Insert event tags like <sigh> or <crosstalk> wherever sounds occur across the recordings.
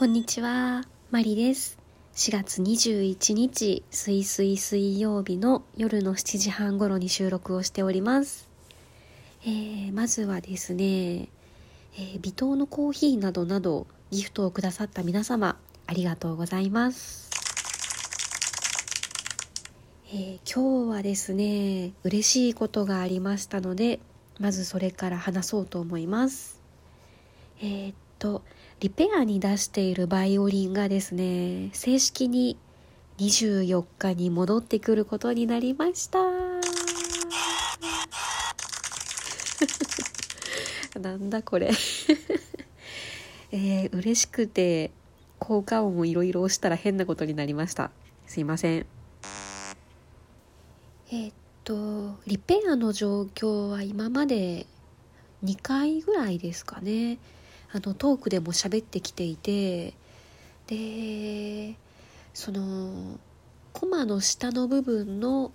こんにちは、マリです。4月21日、すいすい水曜日の夜の7時半頃に収録をしております。えー、まずはですね、えー、微糖のコーヒーなどなどギフトをくださった皆様、ありがとうございます。えー今日はですね、嬉しいことがありましたので、まずそれから話そうと思います。えーっと、リペアに出しているバイオリンがですね、正式に24日に戻ってくることになりました。<laughs> なんだこれ。<laughs> えー、嬉しくて効果音をいろいろ押したら変なことになりました。すいません。えーっと、リペアの状況は今まで2回ぐらいですかね。あのトークでも喋ってきていてでそのコマの下の部分の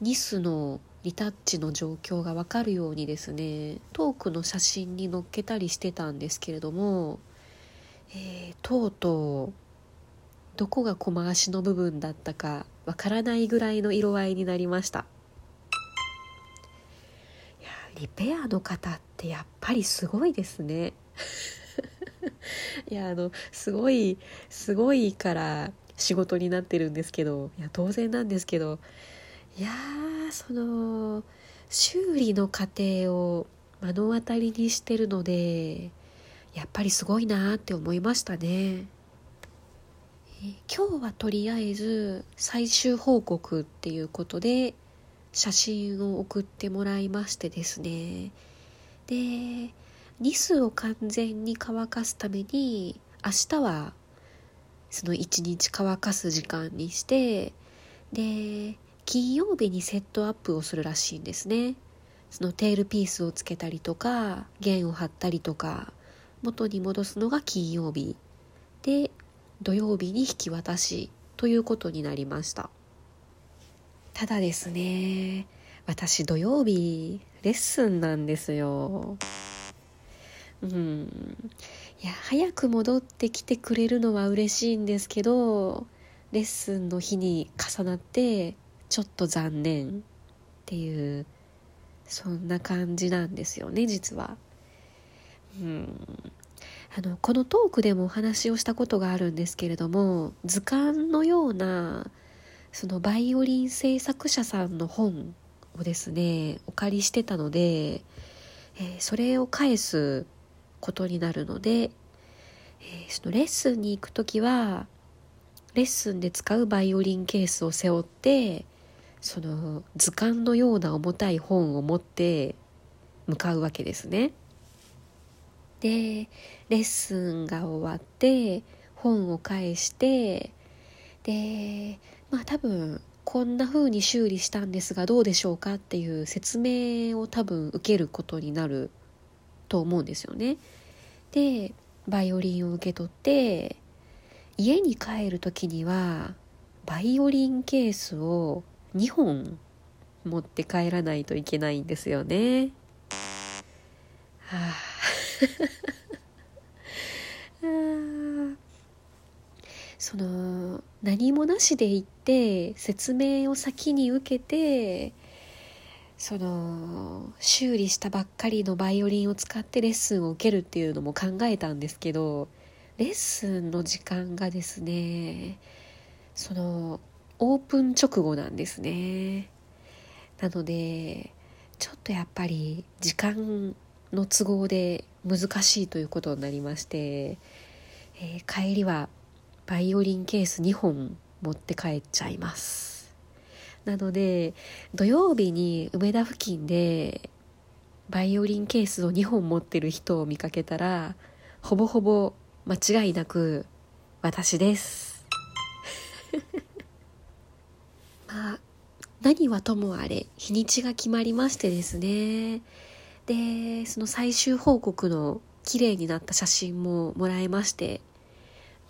ニスのリタッチの状況が分かるようにですねトークの写真に載っけたりしてたんですけれども、えーとうとうどこがコマ足の部分だったかわからないぐらいの色合いになりました。いやリペアの方ってやっぱりすごいですね。いやあのすごいすごいから仕事になってるんですけどいや当然なんですけどいやーその修理の過程を目の当たりにしてるのでやっぱりすごいなって思いましたね。今日はとりあえず最終報告っていうことで写真を送ってもらいましてですね。でニスを完全に乾かすために明日はその一日乾かす時間にしてで金曜日にセットアップをするらしいんですね。そのテールピースをつけたりとか弦を張ったりとか元に戻すのが金曜日。で土曜日に引き渡しということになりました。ただですね私土曜日レッスンなんですよ。うんいや早く戻ってきてくれるのは嬉しいんですけどレッスンの日に重なってちょっと残念っていうそんな感じなんですよね実は。うんあのこのトークでもお話をしたことがあるんですけれども図鑑のようなそのバイオリン制作者さんの本をですねお借りしてたので、えーそれを返すことになるので、えーそのレッスンに行く時はレッスンで使うバイオリンケースを背負ってその図鑑のような重たい本を持って向かうわけですね。でレッスンが終わって本を返してでまあ多分こんな風に修理したんですがどうでしょうかっていう説明を多分受けることになると思うんですよね。でバイオリンを受け取って家に帰る時にはバイオリンケースを2本持って帰らないといけないんですよね。はあ <laughs> あその何もなしで行って説明を先に受けてその修理したばっかりのバイオリンを使ってレッスンを受けるっていうのも考えたんですけどレッスンの時間がですねそのオープン直後なんですね。なのでちょっとやっぱり時間の都合で難しいということになりまして、えー帰りはバイオリンケース2本持って帰っちゃいます。なので土曜日に梅田付近でバイオリンケースを2本持ってる人を見かけたらほぼほぼ間違いなく私です。<laughs> まあ何はともあれ日にちが決まりましてですね。でその最終報告の綺麗になった写真ももらえまして。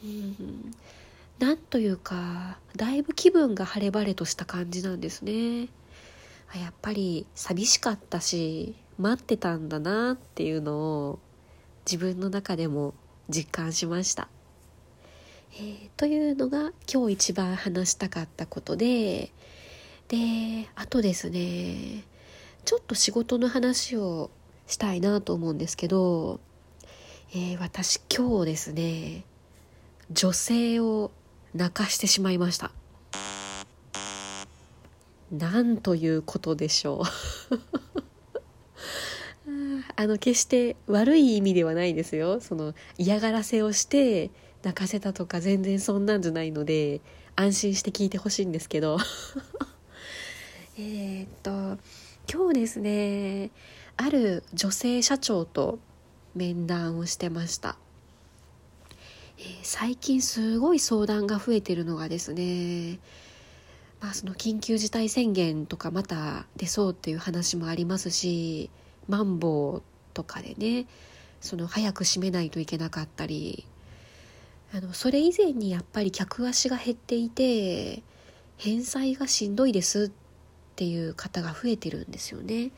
うんなんというかだいぶ気分が晴れ晴れとした感じなんですね。やっぱり寂しかったし待ってたんだなっていうのを自分の中でも実感しました。えー、というのが今日一番話したかったことでであとですねちょっと仕事の話をしたいなと思うんですけど、えー、私今日ですね女性を泣かしてしまいました。なんということでしょう。<laughs> あの決して悪い意味ではないですよ。その嫌がらせをして泣かせたとか全然そんなんじゃないので安心して聞いてほしいんですけど。<laughs> えっと今日ですねある女性社長と面談をしてました、えー、最近すごい相談が増えてるのがですねまあその緊急事態宣言とかまた出そうっていう話もありますしマンボウとかでねその早く閉めないといけなかったりあのそれ以前にやっぱり客足が減っていて返済がしんどいですっていう方が増えてるんですよね。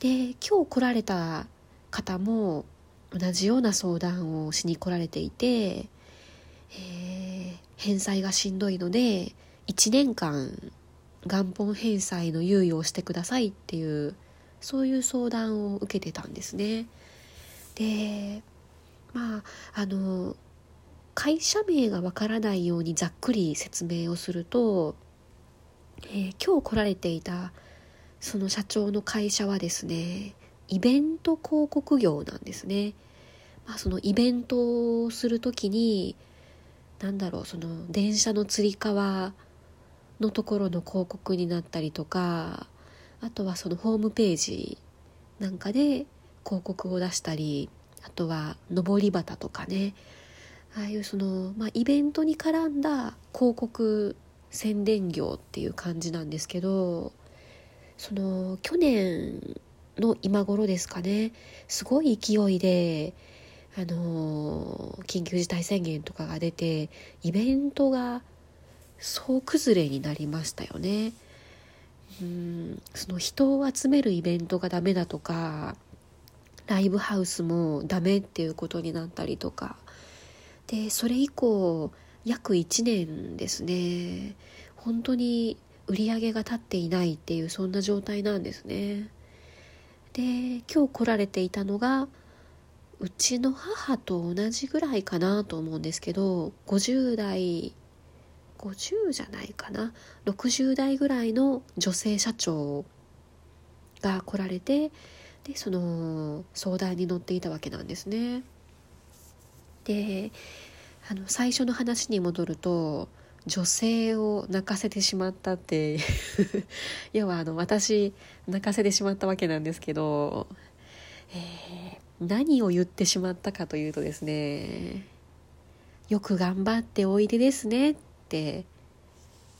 で今日来られた方も同じような相談をしに来られていて、えー、返済がしんどいので1年間元本返済の猶予をしてくださいっていうそういう相談を受けてたんですね。でまああの会社名がわからないようにざっくり説明をすると、えー、今日来られていたその社長の会社はですねイベント広告業なんですね。まあ、そのイベントをする時に何だろうその電車のつり革のところの広告になったりとかあとはそのホームページなんかで広告を出したりあとは上り旗とかねああいうその、まあ、イベントに絡んだ広告宣伝業っていう感じなんですけどその去年の今頃ですかね。すごい勢いであの緊急事態宣言とかが出てイベントが総崩れになりましたよね。うんその人を集めるイベントがダメだとかライブハウスもダメっていうことになったりとか。でそれ以降約1年ですね。本当に売り上げが立っていないっていうそんな状態なんですね。で今日来られていたのがうちの母と同じぐらいかなと思うんですけど50代50じゃないかな？60代ぐらいの女性社長が来られてでその相談に乗っていたわけなんですね。であの最初の話に戻ると女性を泣かせてしまったって <laughs> 要はあの私泣かせてしまったわけなんですけど、えー、何を言ってしまったかというとですねよく頑張っておいでですねって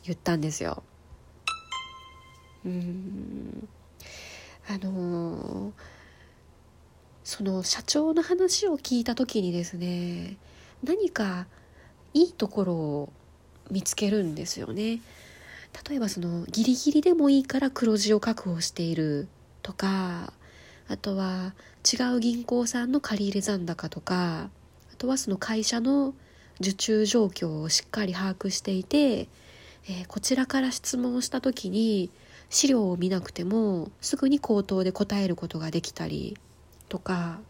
言ったんですよ。うんあのー、その社長の話を聞いた時にですね何かいいところを見つけるんですよね。例えばそのギリギリでもいいから黒字を確保しているとかあとは違う銀行さんの借入残高とかあとはその会社の受注状況をしっかり把握していて、えー、こちらから質問した時に資料を見なくてもすぐに口頭で答えることができたりとか、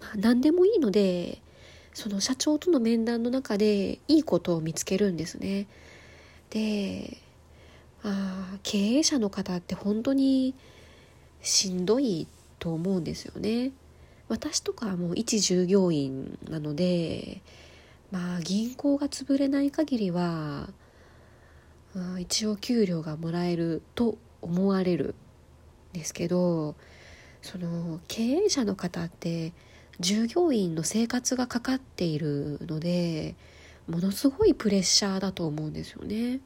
まあ、何でもいいのでその社長との面談の中でいいことを見つけるんですね。であ経営者の方って本当にしんどいと思うんですよね。私とかはもう一従業員なのでまあ銀行が潰れない限りは一応給料がもらえると思われるんですけどその経営者の方って従業員の生活がかかっているのでものすごいプレッシャーだと思うんですよね。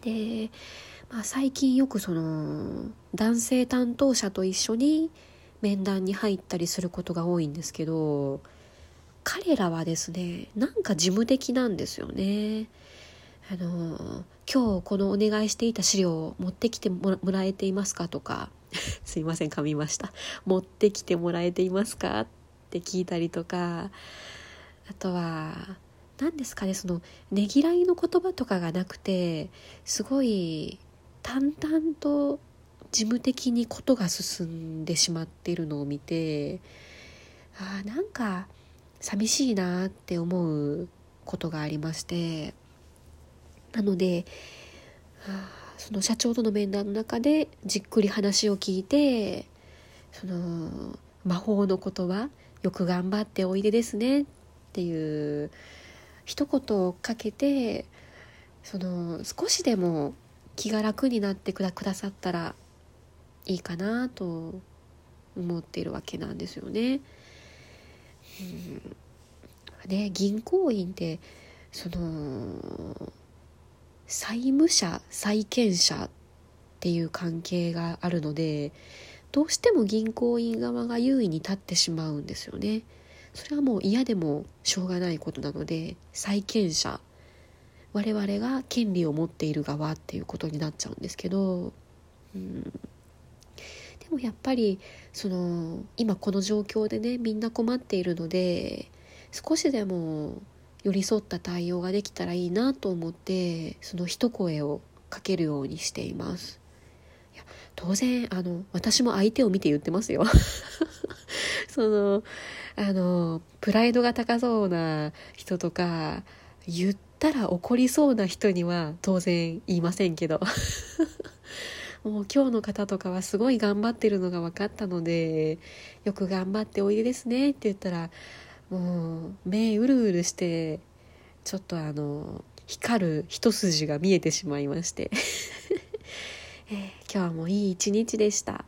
で、まあ、最近よくその男性担当者と一緒に面談に入ったりすることが多いんですけど彼らはですねなんか事務的なんですよね。あの今日このお願いしていた資料を持ってきてもらえていますかとか <laughs> すいません噛みました。持ってきてもらえていますか？って聞いたりとか。あとは何ですかね？そのねぎらいの言葉とかがなくてすごい淡々と事務的にことが進んでしまっているのを見てあなんか寂しいなって思うことがありまして。なのであその社長との面談の中でじっくり話を聞いてその魔法の言葉よく頑張っておいでですねっていう一言をかけてその少しでも気が楽になってくださったらいいかなと思っているわけなんですよね。うん、ね銀行員ってその債務者債権者っていう関係があるのでどうしても銀行員側が優位に立ってしまうんですよね。それはもう嫌でもしょうがないことなので債権者我々が権利を持っている側っていうことになっちゃうんですけど、うん、でもやっぱりその今この状況でねみんな困っているので少しでも寄り添った対応ができたらいいなと思ってその一声をかけるようにしています。いや当然あの私も相手を見て言ってますよ <laughs> そのあのプライドが高そうな人とか言ったら怒りそうな人には当然言いませんけど <laughs> もう今日の方とかはすごい頑張ってるのが分かったのでよく頑張っておいでですねって言ったらもう目うるうるしてちょっとあの光る一筋が見えてしまいまして、<laughs> えー、今日もいい一日でした。